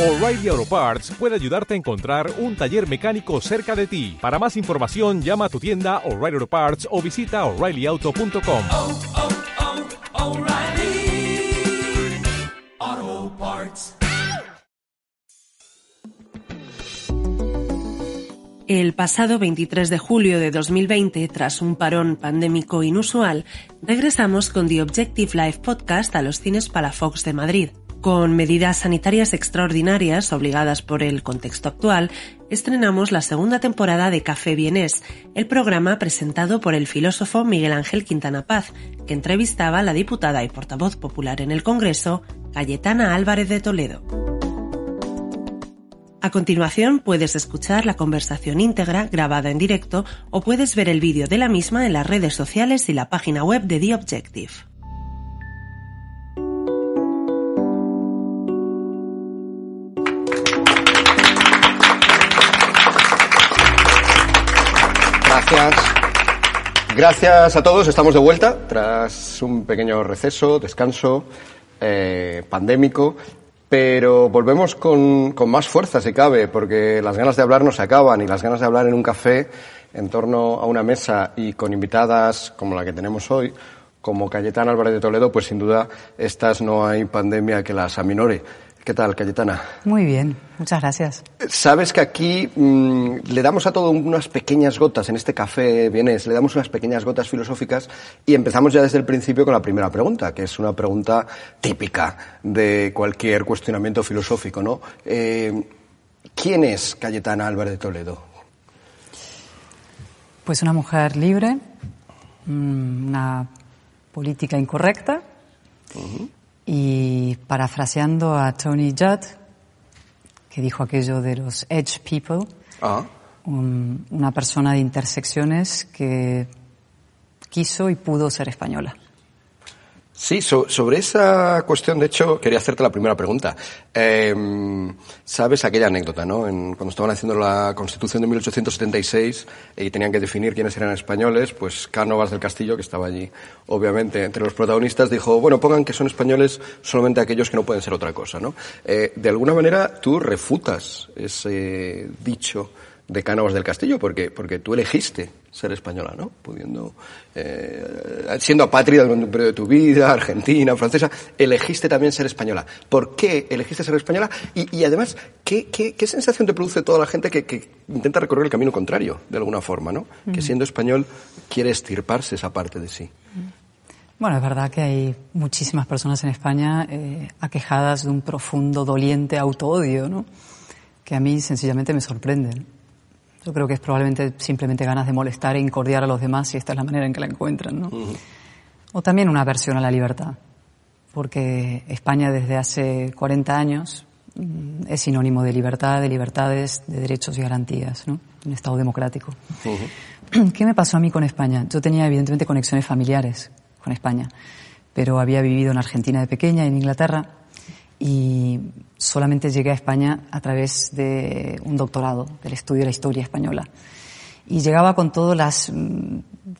O'Reilly Auto Parts puede ayudarte a encontrar un taller mecánico cerca de ti. Para más información, llama a tu tienda O'Reilly Auto Parts o visita oreillyauto.com. oh, oh, Parts. El pasado 23 de julio de 2020, tras un parón pandémico inusual, regresamos con The Objective Live Podcast a los cines Palafox de Madrid. Con medidas sanitarias extraordinarias obligadas por el contexto actual, estrenamos la segunda temporada de Café Vienés, el programa presentado por el filósofo Miguel Ángel Quintana Paz, que entrevistaba a la diputada y portavoz popular en el Congreso, Cayetana Álvarez de Toledo. A continuación puedes escuchar la conversación íntegra grabada en directo o puedes ver el vídeo de la misma en las redes sociales y la página web de The Objective. Gracias. Gracias a todos. Estamos de vuelta tras un pequeño receso, descanso eh, pandémico. Pero volvemos con, con más fuerza, si cabe, porque las ganas de hablar no se acaban y las ganas de hablar en un café en torno a una mesa y con invitadas como la que tenemos hoy, como Cayetana Álvarez de Toledo, pues sin duda estas no hay pandemia que las aminore. ¿Qué tal, Cayetana? Muy bien, muchas gracias. Sabes que aquí mmm, le damos a todo unas pequeñas gotas, en este café vienes, le damos unas pequeñas gotas filosóficas y empezamos ya desde el principio con la primera pregunta, que es una pregunta típica de cualquier cuestionamiento filosófico, ¿no? Eh, ¿Quién es Cayetana Álvarez de Toledo? Pues una mujer libre, una política incorrecta uh -huh. Y parafraseando a Tony Judd, que dijo aquello de los edge people, un, una persona de intersecciones que quiso y pudo ser española. Sí, so, sobre esa cuestión, de hecho, quería hacerte la primera pregunta. Eh, Sabes aquella anécdota, ¿no? Cuando estaban haciendo la Constitución de 1876 y tenían que definir quiénes eran españoles, pues Cánovas del Castillo, que estaba allí, obviamente, entre los protagonistas, dijo, bueno, pongan que son españoles solamente aquellos que no pueden ser otra cosa, ¿no? Eh, de alguna manera, tú refutas ese dicho de Cánovas del Castillo, porque, porque tú elegiste ser española, ¿no? Pudiendo, eh, siendo apátrida durante un periodo de tu vida, argentina, francesa, elegiste también ser española. ¿Por qué elegiste ser española? Y, y además, ¿qué, ¿qué, qué, sensación te produce toda la gente que, que, intenta recorrer el camino contrario, de alguna forma, ¿no? Mm. Que siendo español quiere estirparse esa parte de sí. Bueno, es verdad que hay muchísimas personas en España eh, aquejadas de un profundo, doliente autoodio, ¿no? Que a mí sencillamente me sorprenden. Yo creo que es probablemente simplemente ganas de molestar e incordiar a los demás y esta es la manera en que la encuentran, ¿no? Uh -huh. O también una aversión a la libertad, porque España desde hace 40 años mm, es sinónimo de libertad, de libertades, de derechos y garantías, ¿no? Un Estado democrático. Uh -huh. ¿Qué me pasó a mí con España? Yo tenía evidentemente conexiones familiares con España, pero había vivido en Argentina de pequeña, en Inglaterra, y solamente llegué a España a través de un doctorado del estudio de la historia española. Y llegaba con todos los,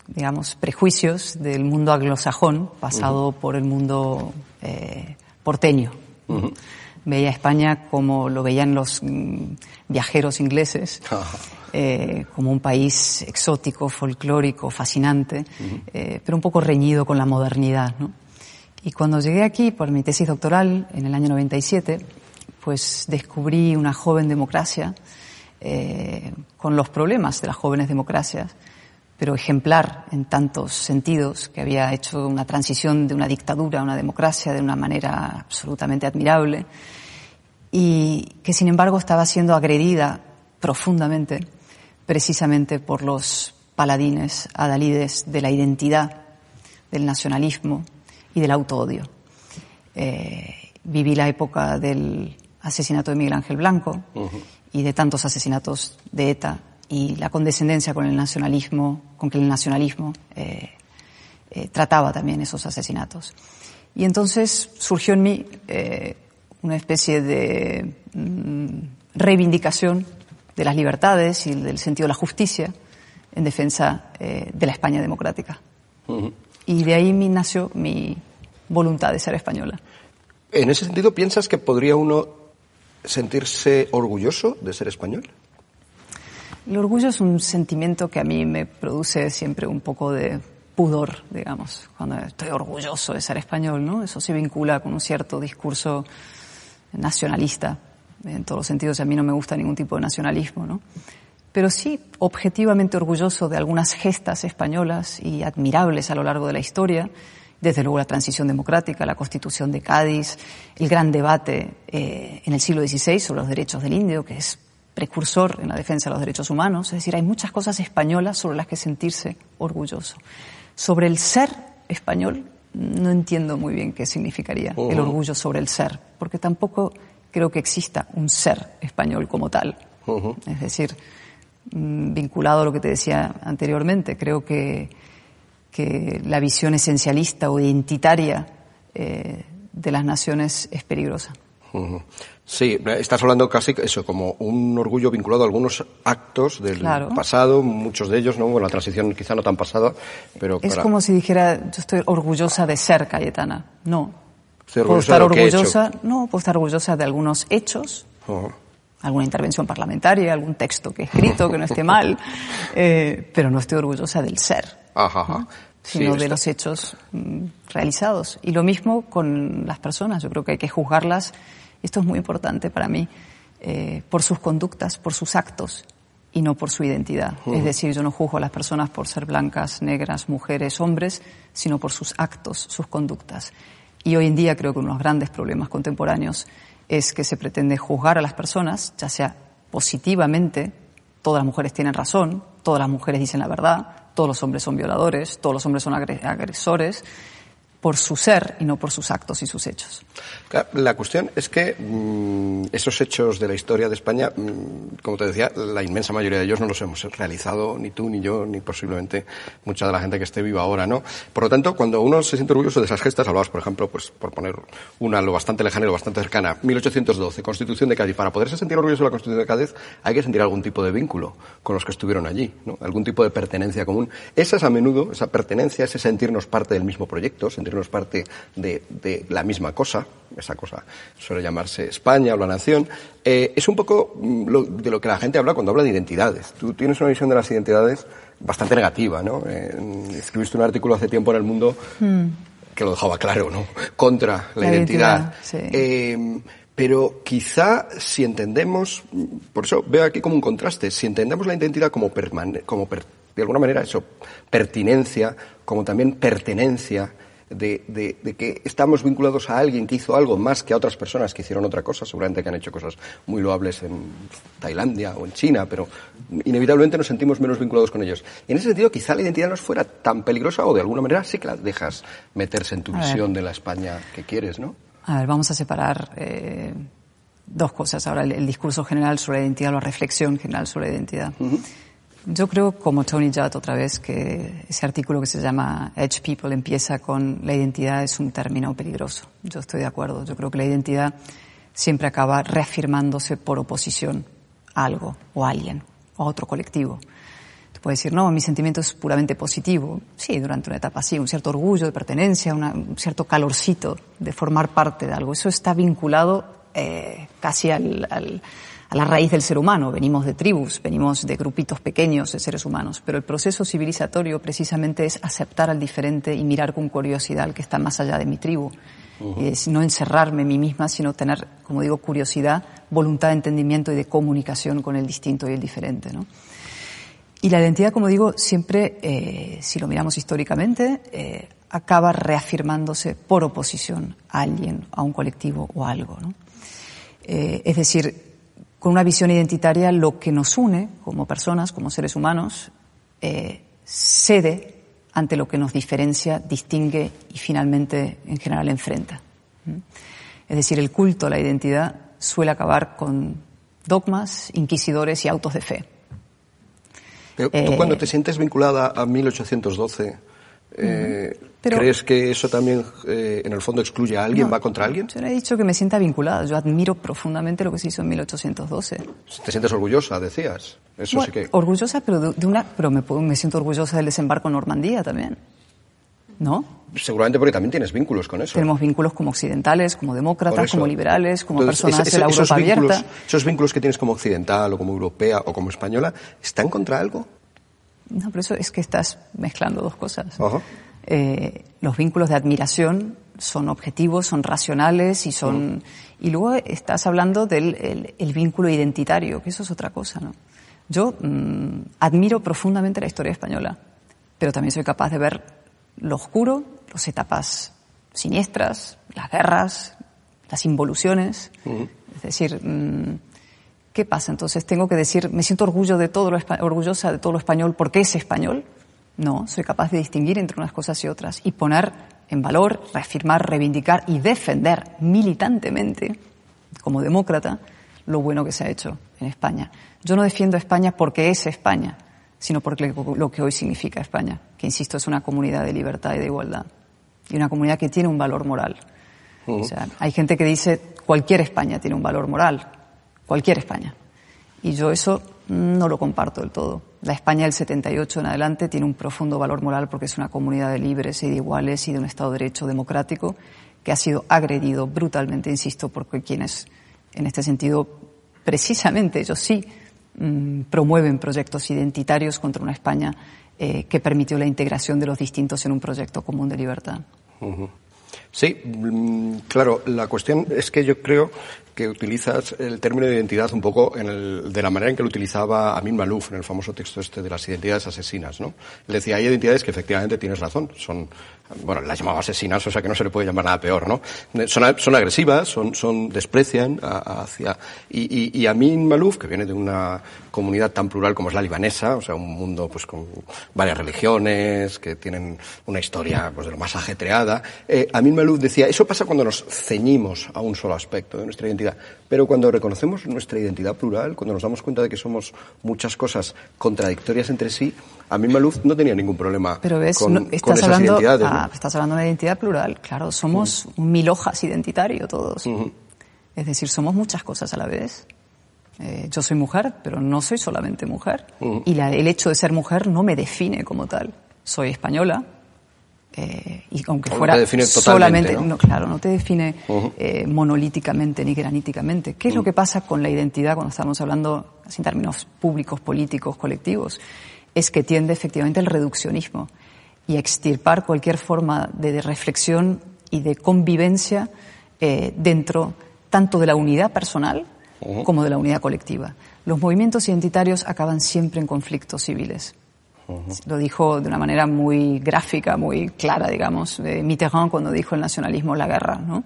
digamos, prejuicios del mundo anglosajón, pasado uh -huh. por el mundo eh, porteño. Uh -huh. Veía España como lo veían los mm, viajeros ingleses, uh -huh. eh, como un país exótico, folclórico, fascinante, eh, pero un poco reñido con la modernidad, ¿no? Y cuando llegué aquí por mi tesis doctoral en el año 97, pues descubrí una joven democracia eh, con los problemas de las jóvenes democracias, pero ejemplar en tantos sentidos, que había hecho una transición de una dictadura a una democracia de una manera absolutamente admirable, y que sin embargo estaba siendo agredida profundamente precisamente por los paladines adalides de la identidad, del nacionalismo, y del auto-odio. Eh, viví la época del asesinato de Miguel Ángel Blanco uh -huh. y de tantos asesinatos de ETA y la condescendencia con el nacionalismo, con que el nacionalismo eh, eh, trataba también esos asesinatos. Y entonces surgió en mí eh, una especie de mm, reivindicación de las libertades y del sentido de la justicia en defensa eh, de la España democrática. Uh -huh. Y de ahí nació mi voluntad de ser española. En ese sentido, ¿piensas que podría uno sentirse orgulloso de ser español? El orgullo es un sentimiento que a mí me produce siempre un poco de pudor, digamos, cuando estoy orgulloso de ser español, ¿no? Eso se vincula con un cierto discurso nacionalista, en todos los sentidos, a mí no me gusta ningún tipo de nacionalismo, ¿no? Pero sí objetivamente orgulloso de algunas gestas españolas y admirables a lo largo de la historia, desde luego la transición democrática, la constitución de Cádiz, el gran debate eh, en el siglo XVI sobre los derechos del indio, que es precursor en la defensa de los derechos humanos. Es decir, hay muchas cosas españolas sobre las que sentirse orgulloso. Sobre el ser español, no entiendo muy bien qué significaría el orgullo sobre el ser, porque tampoco creo que exista un ser español como tal. Es decir, vinculado a lo que te decía anteriormente, creo que, que la visión esencialista o identitaria eh, de las naciones es peligrosa. Sí, estás hablando casi eso, como un orgullo vinculado a algunos actos del pasado, muchos de ellos, ¿no? Bueno, la transición quizá no tan pasada, pero... Es como si dijera, yo estoy orgullosa de ser Cayetana. No. puedo estar orgullosa, no, puedo estar orgullosa de algunos hechos, alguna intervención parlamentaria, algún texto que he escrito que no esté mal, eh, pero no estoy orgullosa del ser. Ajá, sino de los hechos mm, realizados. Y lo mismo con las personas. Yo creo que hay que juzgarlas esto es muy importante para mí, eh, por sus conductas, por sus actos y no por su identidad. Es decir, yo no juzgo a las personas por ser blancas, negras, mujeres, hombres, sino por sus actos, sus conductas. Y hoy en día creo que uno de los grandes problemas contemporáneos es que se pretende juzgar a las personas, ya sea positivamente, todas las mujeres tienen razón, todas las mujeres dicen la verdad, todos los hombres son violadores, todos los hombres son agresores, por su ser y no por sus actos y sus hechos. La cuestión es que mm, esos hechos de la historia de España, mm, como te decía, la inmensa mayoría de ellos no los hemos realizado ni tú ni yo ni posiblemente mucha de la gente que esté viva ahora, ¿no? Por lo tanto, cuando uno se siente orgulloso de esas gestas, hablabas, por ejemplo, pues por poner una lo bastante lejana y lo bastante cercana, 1812, Constitución de Cádiz. Para poderse sentir orgulloso de la Constitución de Cádiz hay que sentir algún tipo de vínculo con los que estuvieron allí, ¿no? Algún tipo de pertenencia común. Esa es a menudo, esa pertenencia, ese sentirnos parte del mismo proyecto, sentirnos parte de, de la misma cosa, esa cosa suele llamarse España o la nación, eh, es un poco mm, de lo que la gente habla cuando habla de identidades. Tú tienes una visión de las identidades bastante negativa, ¿no? escribiste un artículo hace tiempo en El Mundo hmm. que lo dejaba claro, ¿no? Contra la, identidad. Eh, pero quizá si entendemos, por eso veo aquí como un contraste, si entendemos la identidad como, como de alguna manera eso, pertinencia, como también pertenencia, de, que estamos vinculados a alguien que hizo algo más que a otras personas que hicieron otra cosa, seguramente que han hecho cosas muy loables en Tailandia o en China, pero inevitablemente nos sentimos menos vinculados con ellos. en ese sentido, quizá la identidad no fuera tan peligrosa o de alguna manera sí que la dejas meterse en tu visión de la España que quieres, ¿no? A ver, vamos a separar eh, dos cosas. Ahora, el, discurso general sobre la identidad, la reflexión general sobre la identidad. Yo creo, como Tony Judd otra vez, que ese artículo que se llama Edge People empieza con la identidad es un término peligroso. Yo estoy de acuerdo. Yo creo que la identidad siempre acaba reafirmándose por oposición a algo o a alguien o a otro colectivo. Tú puedes decir, no, mi sentimiento es puramente positivo. Sí, durante una etapa sí, un cierto orgullo de pertenencia, un cierto calorcito de formar parte de algo. Eso está vinculado eh, casi al, al a la raíz del ser humano. Venimos de tribus, venimos de grupitos pequeños de seres humanos, pero el proceso civilizatorio precisamente es aceptar al diferente y mirar con curiosidad al que está más allá de mi tribu. Es no encerrarme en mí misma, sino tener, como digo, curiosidad, voluntad de entendimiento y de comunicación con el distinto y el diferente. ¿no? Y la identidad, como digo, siempre, eh, si lo miramos históricamente, eh, acaba reafirmándose por oposición a alguien, a un colectivo o a algo. ¿no? Eh, es decir, con una visión identitaria lo que nos une como personas, como seres humanos, eh, cede ante lo que nos diferencia, distingue y finalmente en general enfrenta. ¿Mm? Es decir, el culto a la identidad suele acabar con dogmas, inquisidores y autos de fe. Pero tú cuando eh, te sientes vinculada a 1812, eh, ¿Crees que eso también, eh, en el fondo, excluye a alguien, va contra alguien? Yo no he dicho que me sienta vinculada. Yo admiro profundamente lo que se hizo en 1812. ¿Te sientes orgullosa, decías? Eso sí que... Orgullosa, pero de, una, pero me, me, siento orgullosa del desembarco en Normandía también. ¿no? Seguramente porque también tienes vínculos con eso. Tenemos vínculos como occidentales, como demócratas, como liberales, como Entonces, personas ese- de la Europa esos vínculos, abierta. Esos vínculos que tienes como occidental o como europea o como española, ¿están contra algo? No, pero eso es que estás mezclando dos cosas. Ajá. Eh, los vínculos de admiración son objetivos, son racionales y son. Y luego estás hablando del el, el vínculo identitario, que eso es otra cosa, ¿no? Yo mm, admiro profundamente la historia española, pero también soy capaz de ver lo oscuro, las etapas siniestras, las guerras, las involuciones. Es decir, mm, ¿qué pasa? Entonces tengo que decir, me siento orgullo de todo lo orgullosa de todo lo español porque es español. No, soy capaz de distinguir entre unas cosas y otras y poner en valor, reafirmar, reivindicar y defender militantemente, como demócrata, lo bueno que se ha hecho en España. Yo no defiendo España porque es España, sino porque lo que hoy significa España, que insisto es una comunidad de libertad y de igualdad y una comunidad que tiene un valor moral. O sea, hay gente que dice cualquier España tiene un valor moral, cualquier España. Y yo eso no lo comparto del todo. La España del 78 en adelante tiene un profundo valor moral porque es una comunidad de libres y de iguales y de un Estado de Derecho democrático que ha sido agredido brutalmente, insisto, porque quienes en este sentido, precisamente ellos sí, mm, promueven proyectos identitarios contra una España eh, que permitió la integración de los distintos en un proyecto común de libertad. Sí, mm, claro, la cuestión es que yo creo que utilizas el término de identidad un poco en el- de la manera en que lo utilizaba Amin Malouf en el famoso texto este de las identidades asesinas, ¿no? Él decía, hay identidades que efectivamente tienes razón, son, bueno, las llamaba asesinas, o sea que no se le puede llamar nada peor, ¿no? Son, a- son agresivas, son, son, desprecian hacia, y, y, y Amin Malouf, que viene de una comunidad tan plural como es la libanesa, o sea, un mundo pues con varias religiones, que tienen una historia pues de lo más ajetreada, eh, Amin Malouf decía, eso pasa cuando nos ceñimos a un solo aspecto de nuestra identidad, pero cuando reconocemos nuestra identidad plural, cuando nos damos cuenta de que somos muchas cosas contradictorias entre sí, Amin Malouf no tenía ningún problema Pero ves, con, no- con estás, esas hablando, identidades. ¿no? ah, estás hablando de una identidad plural. Claro, somos mil hojas identitario todos. Es decir, somos muchas cosas a la vez. Eh, yo soy mujer, pero no soy solamente mujer. Y la- el hecho de ser mujer no me define como tal. Soy española. Eh, y aunque No te fuera solamente, ¿no? no, claro, no te define eh, monolíticamente ni graníticamente. ¿Qué es lo que pasa con la identidad cuando estamos hablando en términos públicos, políticos, colectivos? Es que tiende efectivamente al reduccionismo y a extirpar cualquier forma de, de reflexión y de convivencia eh, dentro tanto de la unidad personal como de la unidad colectiva. Los movimientos identitarios acaban siempre en conflictos civiles. Lo dijo de una manera muy gráfica, muy clara, digamos, eh, Mitterrand cuando dijo el nacionalismo la guerra, ¿no?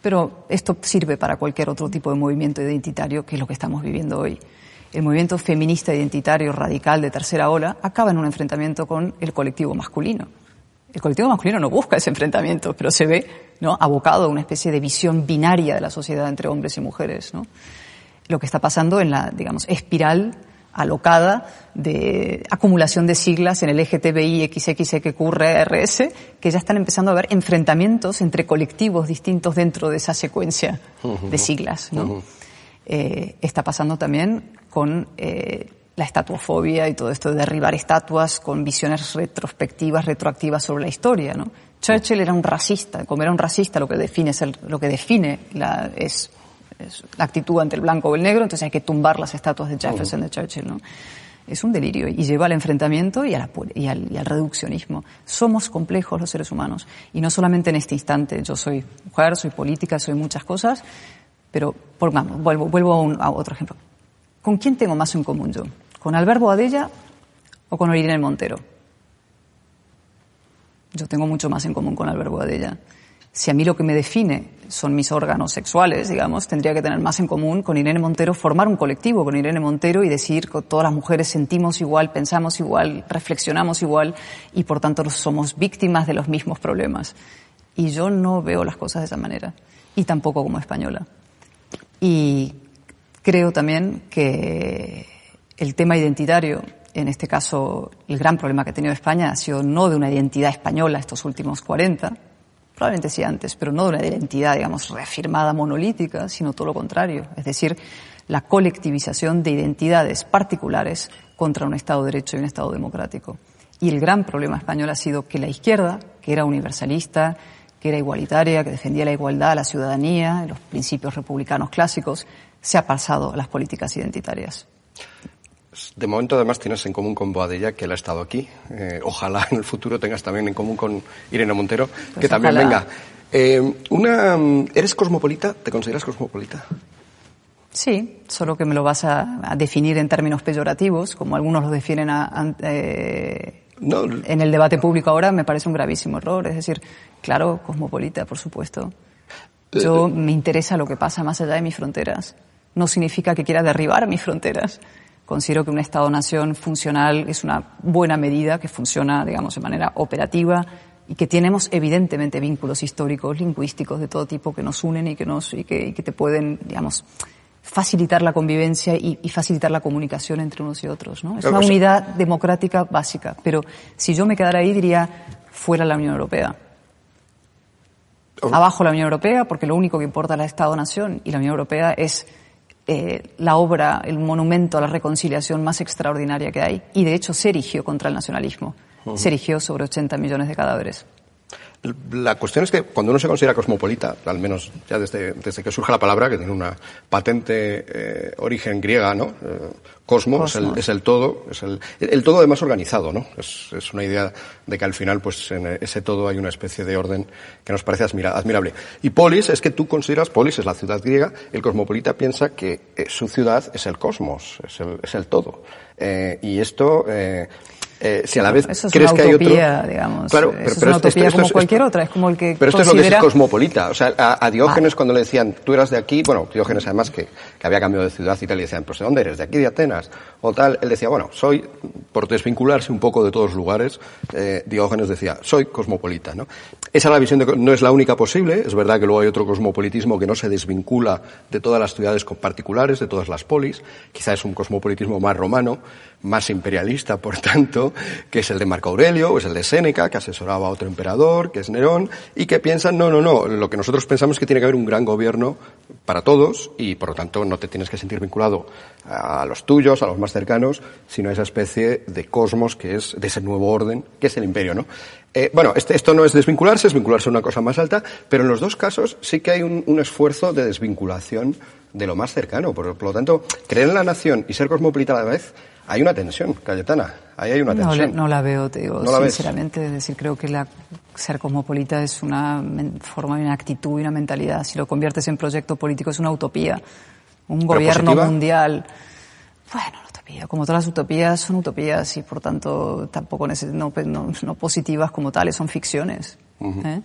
Pero esto sirve para cualquier otro tipo de movimiento identitario, que es lo que estamos viviendo hoy. El movimiento feminista identitario radical de tercera ola acaba en un enfrentamiento con el colectivo masculino. El colectivo masculino no busca ese enfrentamiento, pero se ve ¿no? abocado a una especie de visión binaria de la sociedad entre hombres y mujeres. ¿no? Lo que está pasando en la, digamos, espiral alocada de acumulación de siglas en el LGTBI, XXXQRS, que ya están empezando a haber enfrentamientos entre colectivos distintos dentro de esa secuencia de siglas. ¿no? Eh, está pasando también con eh, la estatuofobia y todo esto de derribar estatuas con visiones retrospectivas, retroactivas sobre la historia, ¿no? Churchill era un racista, como era un racista lo que define es el- lo que define la, es, es la actitud ante el blanco o el negro, entonces hay que tumbar las estatuas de Jefferson, de Churchill, ¿no? Es un delirio y lleva al enfrentamiento y, a la y al, y al reduccionismo. Somos complejos los seres humanos y no solamente en este instante. Yo soy mujer, soy política, soy muchas cosas, pero por, vamos, vuelvo, vuelvo a, un- a otro ejemplo. ¿Con quién tengo más en común yo? ¿Con Albert Boadella o con Irene Montero? Yo tengo mucho más en común con Albert Boadella. Si a mí lo que me define son mis órganos sexuales, digamos, tendría que tener más en común con Irene Montero, formar un colectivo con Irene Montero y decir que todas las mujeres sentimos igual, pensamos igual, reflexionamos igual y por tanto somos víctimas de los mismos problemas. Y yo no veo las cosas de esa manera. Y tampoco como española. Y creo también que el tema identitario, en este caso el gran problema que ha tenido España ha sido no de una identidad española estos últimos 40, probablemente sí antes, pero no de una identidad, digamos, reafirmada monolítica, sino todo lo contrario. Es decir, la colectivización de identidades particulares contra un Estado de Derecho y un Estado democrático. Y el gran problema español ha sido que la izquierda, que era universalista, que era igualitaria, que defendía la igualdad, la ciudadanía, los principios republicanos clásicos, se ha pasado a las políticas identitarias. De momento, además, tienes en común con Boadella, que él ha estado aquí. Eh, ojalá en el futuro tengas también en común con Irene Montero, Pues que también ojalá. venga. Eh, una, ¿Eres cosmopolita? ¿Te consideras cosmopolita? Sí, solo que me lo vas a, a definir en términos peyorativos, como algunos lo definen a- eh, No, en el debate público ahora, me parece un gravísimo error. Es decir, claro, cosmopolita, por supuesto. Yo me interesa lo que pasa más allá de mis fronteras. No significa que quiera derribar mis fronteras. Considero que un Estado-nación funcional es una buena medida que funciona, digamos, de manera operativa y que tenemos evidentemente vínculos históricos, lingüísticos de todo tipo que nos unen y que nos y que, y que te pueden, digamos, facilitar la convivencia y, y facilitar la comunicación entre unos y otros, ¿no? Es una unidad democrática básica. Pero si yo me quedara ahí diría fuera la Unión Europea abajo la Unión Europea, porque lo único que importa es el Estado-Nación y la Unión Europea es eh, la obra, el monumento a la reconciliación más extraordinaria que hay. Y de hecho se erigió contra el nacionalismo. Se erigió sobre 80 millones de cadáveres. La cuestión es que cuando uno se considera cosmopolita, al menos ya desde, desde que surge la palabra, que tiene una patente eh, origen griega, ¿no? Eh, cosmo, Es, el, Cosmos. es el todo, es el, el todo además organizado, ¿no? Es, es una idea de que al final, pues en ese todo hay una especie de orden que nos parece admira- admirable. Y polis es que tú consideras, polis es la ciudad griega, el cosmopolita piensa que eh, su ciudad es el cosmos, es el, es el todo. Eh, y esto, eh, eh, si a la vez Eso es crees una que hay otro... utopía, digamos. Claro, Eso pero, es pero una utopía esto como es- cualquier otra. Es como el que Pero esto es lo que es cosmopolita. O sea, a, a Diógenes Ah. cuando le decían, tú eras de aquí, bueno, Diógenes además que, que había cambiado de ciudad y tal, y decían, pues ¿de dónde eres? ¿De aquí de Atenas? O tal, él decía, bueno, soy, por desvincularse un poco de todos los lugares, eh, Diógenes decía, soy cosmopolita, ¿no? Esa es la visión, de, no es la única posible, es verdad que luego hay otro cosmopolitismo que no se desvincula de todas las ciudades particulares, de todas las polis, quizá es un cosmopolitismo más romano, más imperialista, por tanto, que es el de Marco Aurelio, o es el de Séneca, que asesoraba a otro emperador, que es Nerón, y que piensan, no, no, no, lo que nosotros pensamos es que tiene que haber un gran gobierno para todos, y por lo tanto no te tienes que sentir vinculado a los tuyos, a los más cercanos, sino a esa especie de cosmos que es, de ese nuevo orden, que es el imperio, ¿no? Eh, bueno, este- esto no es desvincularse, es vincularse a una cosa más alta, pero en los dos casos sí que hay un, un esfuerzo de desvinculación de lo más cercano. Por, por lo tanto, creer en la nación y ser cosmopolita a la vez, hay una tensión, Cayetana. Ahí hay una No, tensión. la- no la veo, te digo, ¿No sinceramente. Es decir, creo que la, ser cosmopolita es una forma una actitud y una mentalidad. Si lo conviertes en proyecto político es una utopía. Un gobierno positiva? mundial. Bueno, una utopía. Como todas las utopías son utopías y por tanto tampoco neces- no, no- no positivas como tales, son ficciones. ¿eh?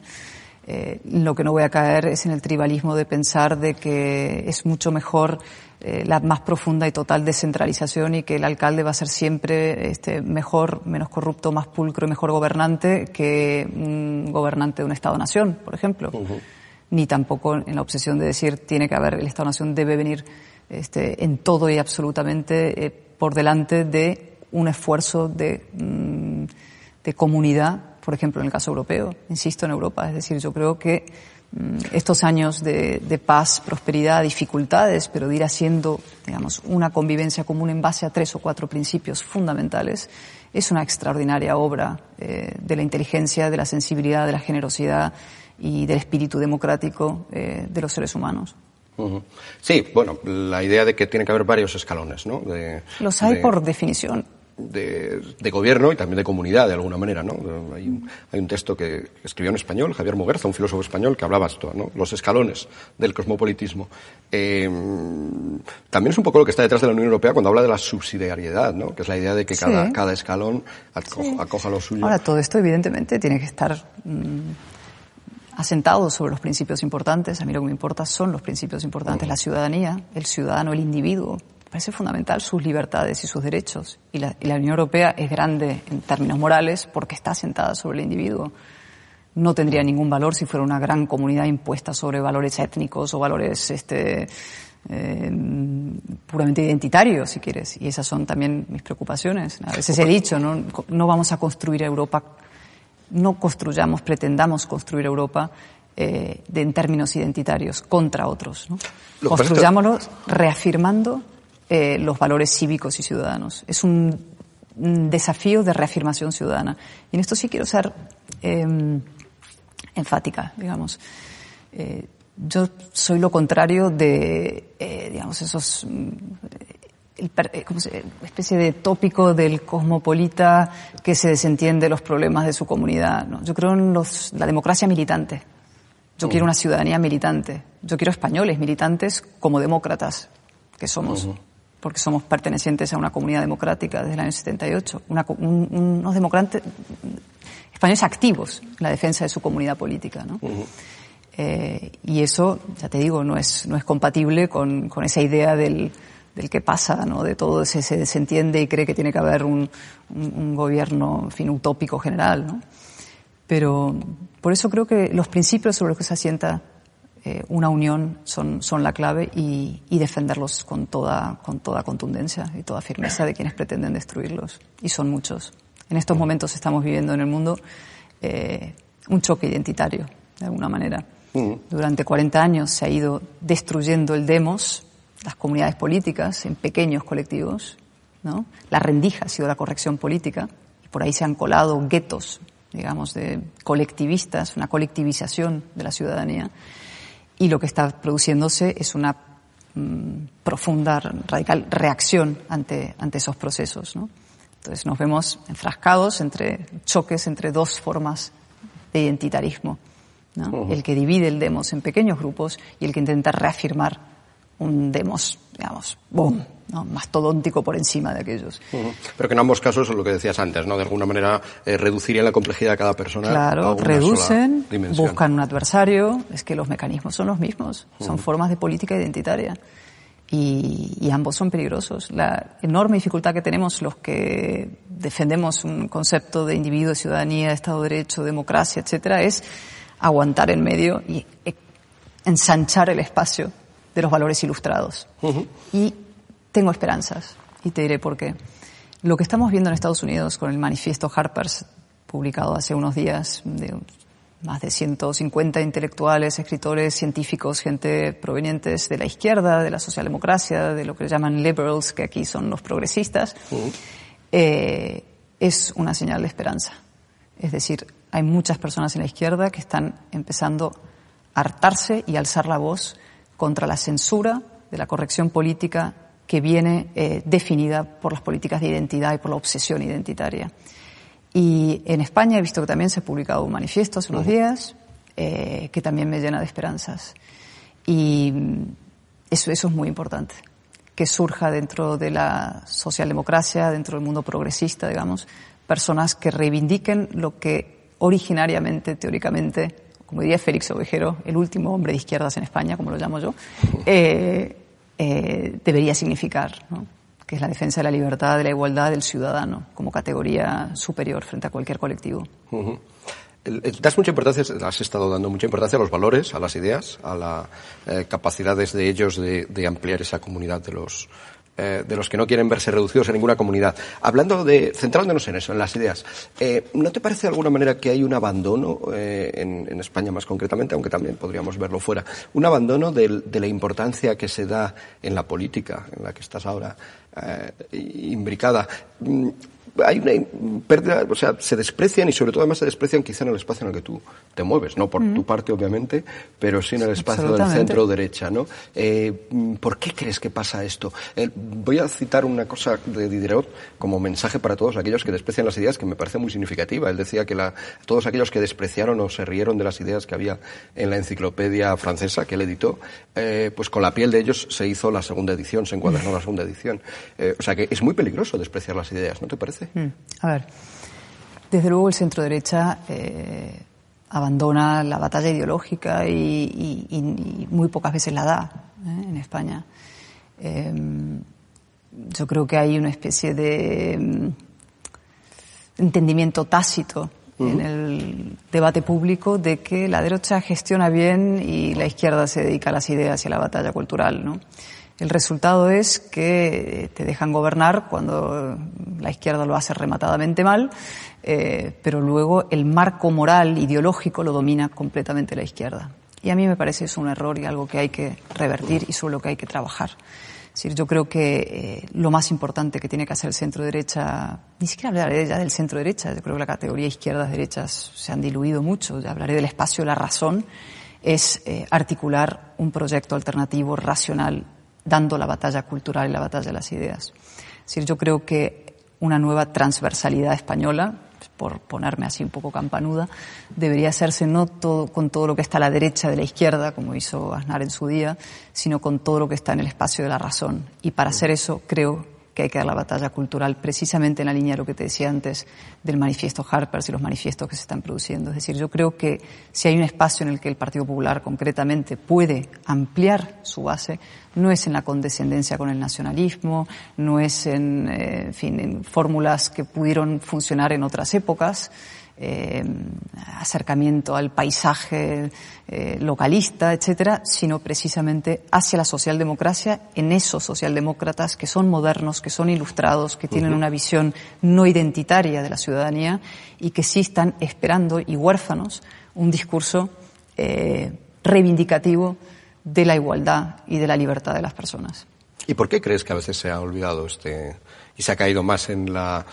Eh, lo que no voy a caer es en el tribalismo de pensar de que es mucho mejor eh, la más profunda y total descentralización y que el alcalde va a ser siempre este, mejor, menos corrupto, más pulcro y mejor gobernante que un gobernante de un Estado-nación, por ejemplo. Ni tampoco en la obsesión de decir tiene que haber, el Estado-nación debe venir este, en todo y absolutamente eh, por delante de un esfuerzo de, mm, de comunidad, por ejemplo, en el caso europeo, insisto, en Europa. Es decir, yo creo que mm, estos años de, de paz, prosperidad, dificultades, pero de ir haciendo, digamos, una convivencia común en base a tres o cuatro principios fundamentales, es una extraordinaria obra eh, de la inteligencia, de la sensibilidad, de la generosidad y del espíritu democrático eh, de los seres humanos. Sí, bueno, la idea de que tiene que haber varios escalones, ¿no? De, Los hay de- por definición. de, de gobierno y también de comunidad, de alguna manera, ¿no? Hay un, hay un texto que escribió en español, Javier Muguerza, un filósofo español, que hablaba esto, ¿no? Los escalones del cosmopolitismo. Eh, también es un poco lo que está detrás de la Unión Europea cuando habla de la subsidiariedad, ¿no? Que es la idea de que Sí. cada, cada escalón aco- acoja lo suyo. Ahora, todo esto evidentemente tiene que estar mm, asentado sobre los principios importantes. A mí lo que me importa son los principios importantes, la ciudadanía, el ciudadano, el individuo. Parece fundamental sus libertades y sus derechos. Y la, Unión Europea es grande en términos morales porque está asentada sobre el individuo. No tendría ningún valor si fuera una gran comunidad impuesta sobre valores étnicos o valores este, eh, puramente identitarios, si quieres. Y esas son también mis preocupaciones. A veces he dicho, no vamos a construir Europa, no construyamos, pretendamos construir Europa eh, de, en términos identitarios contra otros. ¿no? Construyámoslos reafirmando eh, los valores cívicos y ciudadanos. Es un mm, desafío de reafirmación ciudadana. Y en esto sí quiero ser em, enfática, digamos. Eh, yo soy lo contrario de, eh, digamos, esos, mm, eh, ¿cómo se, especie de tópico del cosmopolita que se desentiende los problemas de su comunidad. ¿no? Yo creo en los, la democracia militante. Yo quiero una ciudadanía militante. Yo quiero españoles militantes como demócratas, que somos, porque somos pertenecientes a una comunidad democrática desde el año 78. Una, un, unos democratas, españoles activos en la defensa de su comunidad política. ¿no? Eh, y eso, ya te digo, no es, no es compatible con, con esa idea del, del que pasa, ¿no? De todo ese se desentiende y cree que tiene que haber un, un, un gobierno, en fin, utópico general, ¿no? Pero por eso creo que los principios sobre los que se asienta eh, una unión son, son la clave y, y, defenderlos con toda, con toda contundencia y toda firmeza de quienes pretenden destruirlos. Y son muchos. En estos momentos estamos viviendo en el mundo eh, un choque identitario, de alguna manera. Durante 40 años se ha ido destruyendo el demos, las comunidades políticas, en pequeños colectivos. ¿no? La rendija ha sido la corrección política. Y por ahí se han colado guetos, digamos, de colectivistas, una colectivización de la ciudadanía. Y lo que está produciéndose es una mmm, profunda, radical reacción ante, ante esos procesos. ¿no? Entonces nos vemos enfrascados entre choques entre dos formas de identitarismo. ¿no? Uh -huh. El que divide el demos en pequeños grupos y el que intenta reafirmar un demos, digamos, boom, ¿no? mastodóntico por encima de aquellos. Uh -huh. Pero que en ambos casos es lo que decías antes, ¿no? De alguna manera eh, reducirían la complejidad de cada persona. Claro, a una reducen, sola buscan un adversario, es que los mecanismos son los mismos, son uh -huh. formas de política identitaria. Y, y, ambos son peligrosos. La enorme dificultad que tenemos los que defendemos un concepto de individuo, ciudadanía, Estado de Derecho, democracia, etcétera, es aguantar en medio y ensanchar el espacio de los valores ilustrados. Uh -huh. Y tengo esperanzas, y te diré por qué. Lo que estamos viendo en Estados Unidos con el manifiesto Harper's, publicado hace unos días, de más de 150 intelectuales, escritores, científicos, gente provenientes de la izquierda, de la socialdemocracia, de lo que llaman liberals, que aquí son los progresistas, uh -huh. eh, es una señal de esperanza. Es decir, hay muchas personas en la izquierda que están empezando a hartarse y alzar la voz contra la censura de la corrección política que viene eh, definida por las políticas de identidad y por la obsesión identitaria. Y en España he visto que también se ha publicado un manifiesto hace unos uh -huh. días eh, que también me llena de esperanzas. Y eso, eso es muy importante, que surja dentro de la socialdemocracia, dentro del mundo progresista, digamos, personas que reivindiquen lo que originariamente, teóricamente, como diría Félix Ovejero, el último hombre de izquierdas en España, como lo llamo yo, eh, eh, debería significar, ¿no? que es la defensa de la libertad, de la igualdad del ciudadano como categoría superior frente a cualquier colectivo. Uh -huh. Das mucha importancia, has estado dando mucha importancia a los valores, a las ideas, a las eh, capacidades de ellos de, de, ampliar esa comunidad de los, eh, de los que no quieren verse reducidos en ninguna comunidad. Hablando de, centrándonos en eso, en las ideas, eh, ¿no te parece de alguna manera que hay un abandono, eh, en, España más concretamente, aunque también podríamos verlo fuera, un abandono de, la importancia que se da en la política, en la que estás ahora imbricada? Hay una pérdida, o sea, se desprecian y sobre todo además se desprecian quizá en el espacio en el que tú te mueves, no por mm. tu parte obviamente, pero sí en el espacio del centro derecha, ¿no? Eh, ¿Por qué crees que pasa esto? Eh, voy a citar una cosa de Diderot como mensaje para todos aquellos que desprecian las ideas que me parece muy significativa. Él decía que la, todos aquellos que despreciaron o se rieron de las ideas que había en la enciclopedia francesa que él editó, eh, pues con la piel de ellos se hizo la segunda edición, se encuadernó la segunda edición. Eh, o sea que es muy peligroso despreciar las ideas, ¿no te parece? Mm. A ver, desde luego el centro derecha eh, abandona la batalla ideológica y, y, y, muy pocas veces la da ¿eh? en España. Eh, yo creo que hay una especie de mm, entendimiento tácito uh -huh. en el debate público de que la derecha gestiona bien y la izquierda se dedica a las ideas y a la batalla cultural, ¿no? El resultado es que te dejan gobernar cuando la izquierda lo hace rematadamente mal, eh, pero luego el marco moral, ideológico, lo domina completamente la izquierda. Y a mí me parece eso un error y algo que hay que revertir y sobre lo que hay que trabajar. Es decir, yo creo que eh, lo más importante que tiene que hacer el centro derecha, ni siquiera hablaré ya del centro derecha, yo creo que la categoría izquierdas derechas se han diluido mucho, ya hablaré del espacio de la razón, es eh, articular un proyecto alternativo racional dando la batalla cultural y la batalla de las ideas. Es decir, yo creo que una nueva transversalidad española, por ponerme así un poco campanuda, debería hacerse no todo, con todo lo que está a la derecha de la izquierda, como hizo Aznar en su día, sino con todo lo que está en el espacio de la razón. Y para hacer eso creo que hay que dar la batalla cultural precisamente en la línea de lo que te decía antes del manifiesto Harpers y los manifiestos que se están produciendo. Es decir, yo creo que si hay un espacio en el que el Partido Popular concretamente puede ampliar su base, no es en la condescendencia con el nacionalismo, no es en, eh, en fin, en fórmulas que pudieron funcionar en otras épocas, eh, acercamiento al paisaje eh, localista, etcétera, sino precisamente hacia la socialdemocracia en esos socialdemócratas que son modernos, que son ilustrados, que tienen una visión no identitaria de la ciudadanía y que sí están esperando y huérfanos un discurso eh, reivindicativo de la igualdad y de la libertad de las personas. ¿Y por qué crees que a veces se ha olvidado este y se ha caído más en la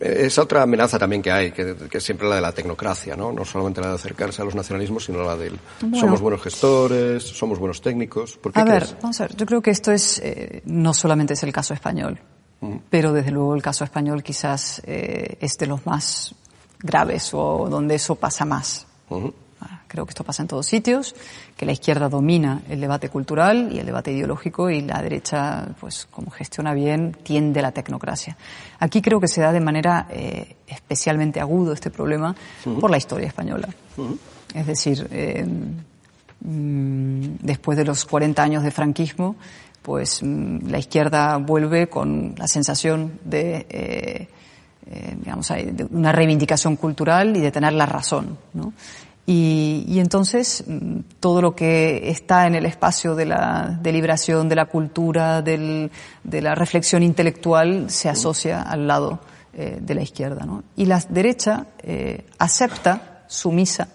esa otra amenaza también que hay, que, que, es siempre la de la tecnocracia, ¿no? No solamente la de acercarse a los nacionalismos, sino la del Bueno. somos buenos gestores, somos buenos técnicos. ¿Por qué A ver, vamos a ver, yo creo que esto es, eh, no solamente es el caso español, pero desde luego el caso español quizás eh, es de los más graves o donde eso pasa más. Ujú. Ah, Creo que esto pasa en todos sitios, que la izquierda domina el debate cultural y el debate ideológico y la derecha, pues como gestiona bien, tiende a la tecnocracia. Aquí creo que se da de manera eh, especialmente agudo este problema por la historia española. Es decir, eh, mm, después de los 40 años de franquismo, pues mm, la izquierda vuelve con la sensación de, eh, eh, digamos, hay- de una reivindicación cultural y de tener la razón, ¿no? Y, y entonces mm, todo lo que está en el espacio de la deliberación, de la cultura, del- de la reflexión intelectual se asocia al lado eh, de la izquierda, ¿no? Y la derecha eh, acepta sumisa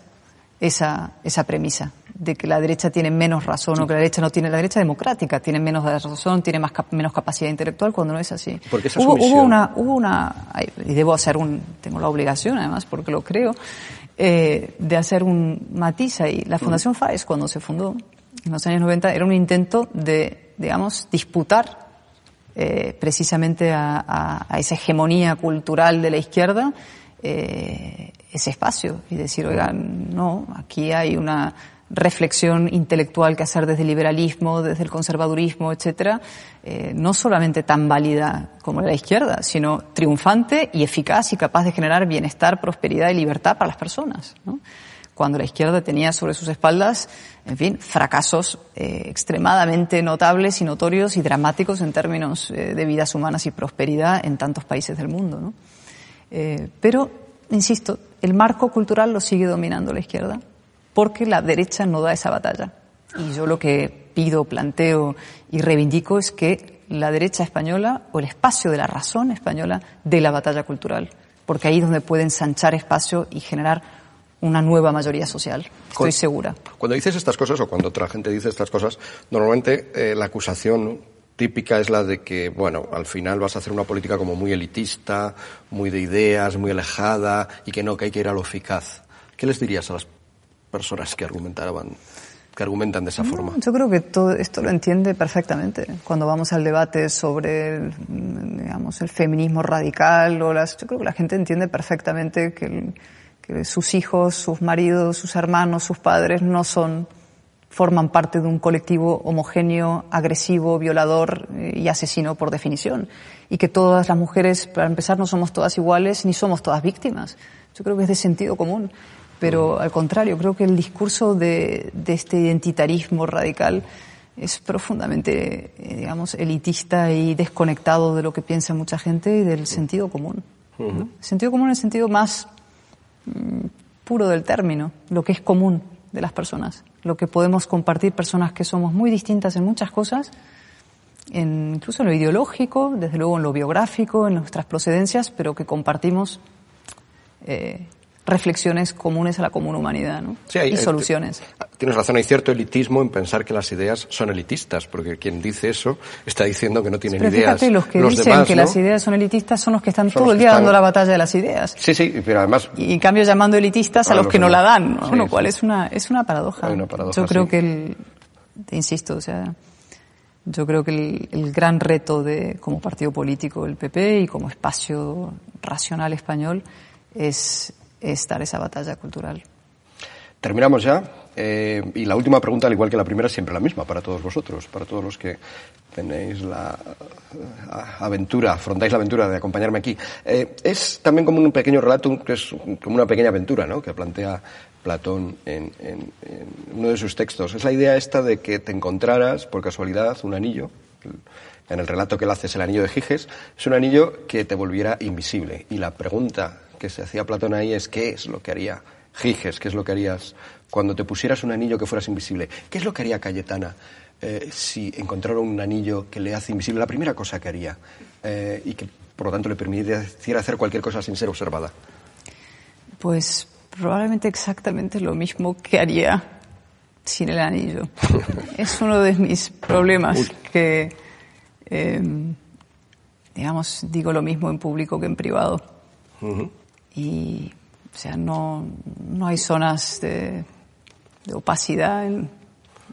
esa, esa premisa de que la derecha tiene menos razón o que la derecha no tiene, la derecha democrática tiene menos razón, tiene más cap- menos capacidad intelectual cuando no es así. ¿Por qué esa hubo, hubo una, hubo una, y debo hacer un, tengo la obligación además porque lo creo, eh, de hacer un matiz ahí. La Fundación FAES cuando se fundó en los años 90 era un intento de, digamos, disputar eh, precisamente a, a- a esa hegemonía cultural de la izquierda eh, ese espacio y decir, oigan, no, aquí hay una reflexión intelectual que hacer desde el liberalismo, desde el conservadurismo, etcétera, eh, no solamente tan válida como la izquierda, sino triunfante y eficaz y capaz de generar bienestar, prosperidad y libertad para las personas. cuando la izquierda tenía sobre sus espaldas, en fin, fracasos eh, extremadamente notables y notorios y dramáticos en términos eh, de vidas humanas y prosperidad en tantos países del mundo. pero, insisto, el marco cultural lo sigue dominando la izquierda porque la derecha no da esa batalla. Y yo lo que pido, planteo y reivindico es que la derecha española o el espacio de la razón española dé la batalla cultural, porque ahí es donde puede ensanchar espacio y generar una nueva mayoría social. Estoy segura. Cuando dices estas cosas o cuando otra gente dice estas cosas, normalmente eh, la acusación típica es la de que, bueno, al final vas a hacer una política como muy elitista, muy de ideas, muy alejada y que no, que hay que ir a lo eficaz. ¿Qué les dirías a las personas que argumentaban, que argumentan de esa forma? Yo creo que todo esto lo entiende perfectamente. Cuando vamos al debate sobre, el, digamos, el feminismo radical o las, yo creo que la gente entiende perfectamente que, el- que sus hijos, sus maridos, sus hermanos, sus padres no son, forman parte de un colectivo homogéneo, agresivo, violador eh, y asesino por definición. Y que todas las mujeres, para empezar, no somos todas iguales ni somos todas víctimas. Yo creo que es de sentido común. Pero al contrario, creo que el discurso de, de este identitarismo radical es profundamente, eh, digamos, elitista y desconectado de lo que piensa mucha gente y del sentido común. ¿no? Sentido común en el sentido más mm, puro del término, lo que es común de las personas, lo que podemos compartir personas que somos muy distintas en muchas cosas, en- incluso en lo ideológico, desde luego en lo biográfico, en nuestras procedencias, pero que compartimos eh, reflexiones comunes a la común humanidad ¿no? Sí, hay- y hay- soluciones. Tienes razón, hay cierto elitismo en pensar que las ideas son elitistas, porque quien dice eso está diciendo que no tienen Pero ideas. fíjate, los que dicen demás, que ¿no? las ideas son elitistas son los que están Son todo el día están- dando la batalla de las ideas. Sí, sí, pero además Y en cambio llamando elitistas a, A los los que no la dan, ¿no? Sí, lo cual sí. es una es una paradoja. Hay una paradoja, yo creo que el te insisto, o sea, yo creo que el, el gran reto de como partido político del PP y como espacio racional español es, es dar esa batalla cultural. Terminamos ya. eh, y la última pregunta, al igual que la primera, es siempre la misma para todos vosotros, para todos los que tenéis la eh, aventura, afrontáis la aventura de acompañarme aquí. Eh, es también como un pequeño relato, que es como una pequeña aventura, ¿no? Que plantea Platón en, en- uno de sus textos. Es la idea esta de que te encontraras, por casualidad, un anillo. En el relato que él hace es el anillo de Giges, es un anillo que te volviera invisible. Y la pregunta que se hacía Platón ahí es ¿qué es lo que haría Giges? ¿Qué es lo que harías cuando te pusieras un anillo que fueras invisible? ¿Qué es lo que haría Cayetana eh, si encontrara un anillo que le hace invisible? La primera cosa que haría eh, y que por lo tanto le permitiera hacer cualquier cosa sin ser observada. Pues probablemente exactamente lo mismo que haría sin el anillo. es uno de mis problemas que, eh, digamos, digo lo mismo en público que en privado. Y, o sea, no, no hay zonas de, de opacidad en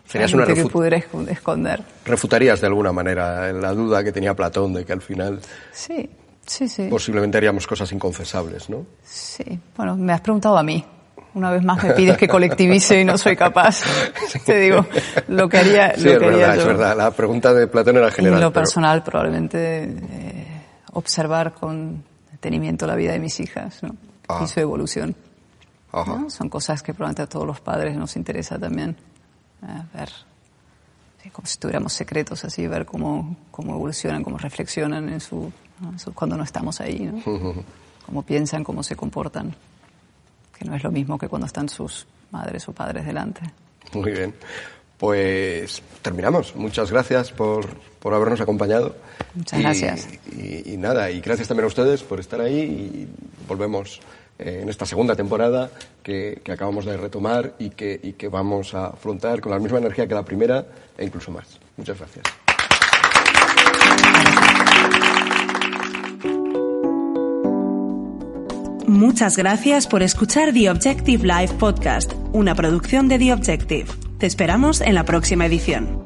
Serías una que pudiera escon- esconder. Refutarías de alguna manera la duda que tenía Platón de que al final Sí, sí, sí. posiblemente haríamos cosas inconfesables, ¿no? Sí, bueno, me has preguntado a mí. Una vez más me pides que colectivice y no soy capaz. Te digo, lo que haría, Sí, lo es que haría verdad, yo. es verdad. La pregunta de Platón era Y general. en lo pero- personal, probablemente eh, observar con detenimiento la vida de mis hijas ¿no? Ah. y su evolución. ¿no? Son cosas que probablemente a todos los padres nos interesa también eh, ver. sí, como si tuviéramos secretos así, ver cómo, cómo evolucionan, cómo reflexionan en su, ¿no? cuando no estamos ahí, cómo piensan, cómo se comportan, que no es lo mismo que cuando están sus madres o padres delante. Muy bien. Pues terminamos. Muchas gracias por, por habernos acompañado. Muchas Y- gracias. Y, y nada, y gracias también a ustedes por estar ahí y volvemos eh, en esta segunda temporada que, que acabamos de retomar y que, y que vamos a afrontar con la misma energía que la primera e incluso más. Muchas gracias. Muchas gracias por escuchar The Objective Live Podcast, una producción de The Objective. Te esperamos en la próxima edición.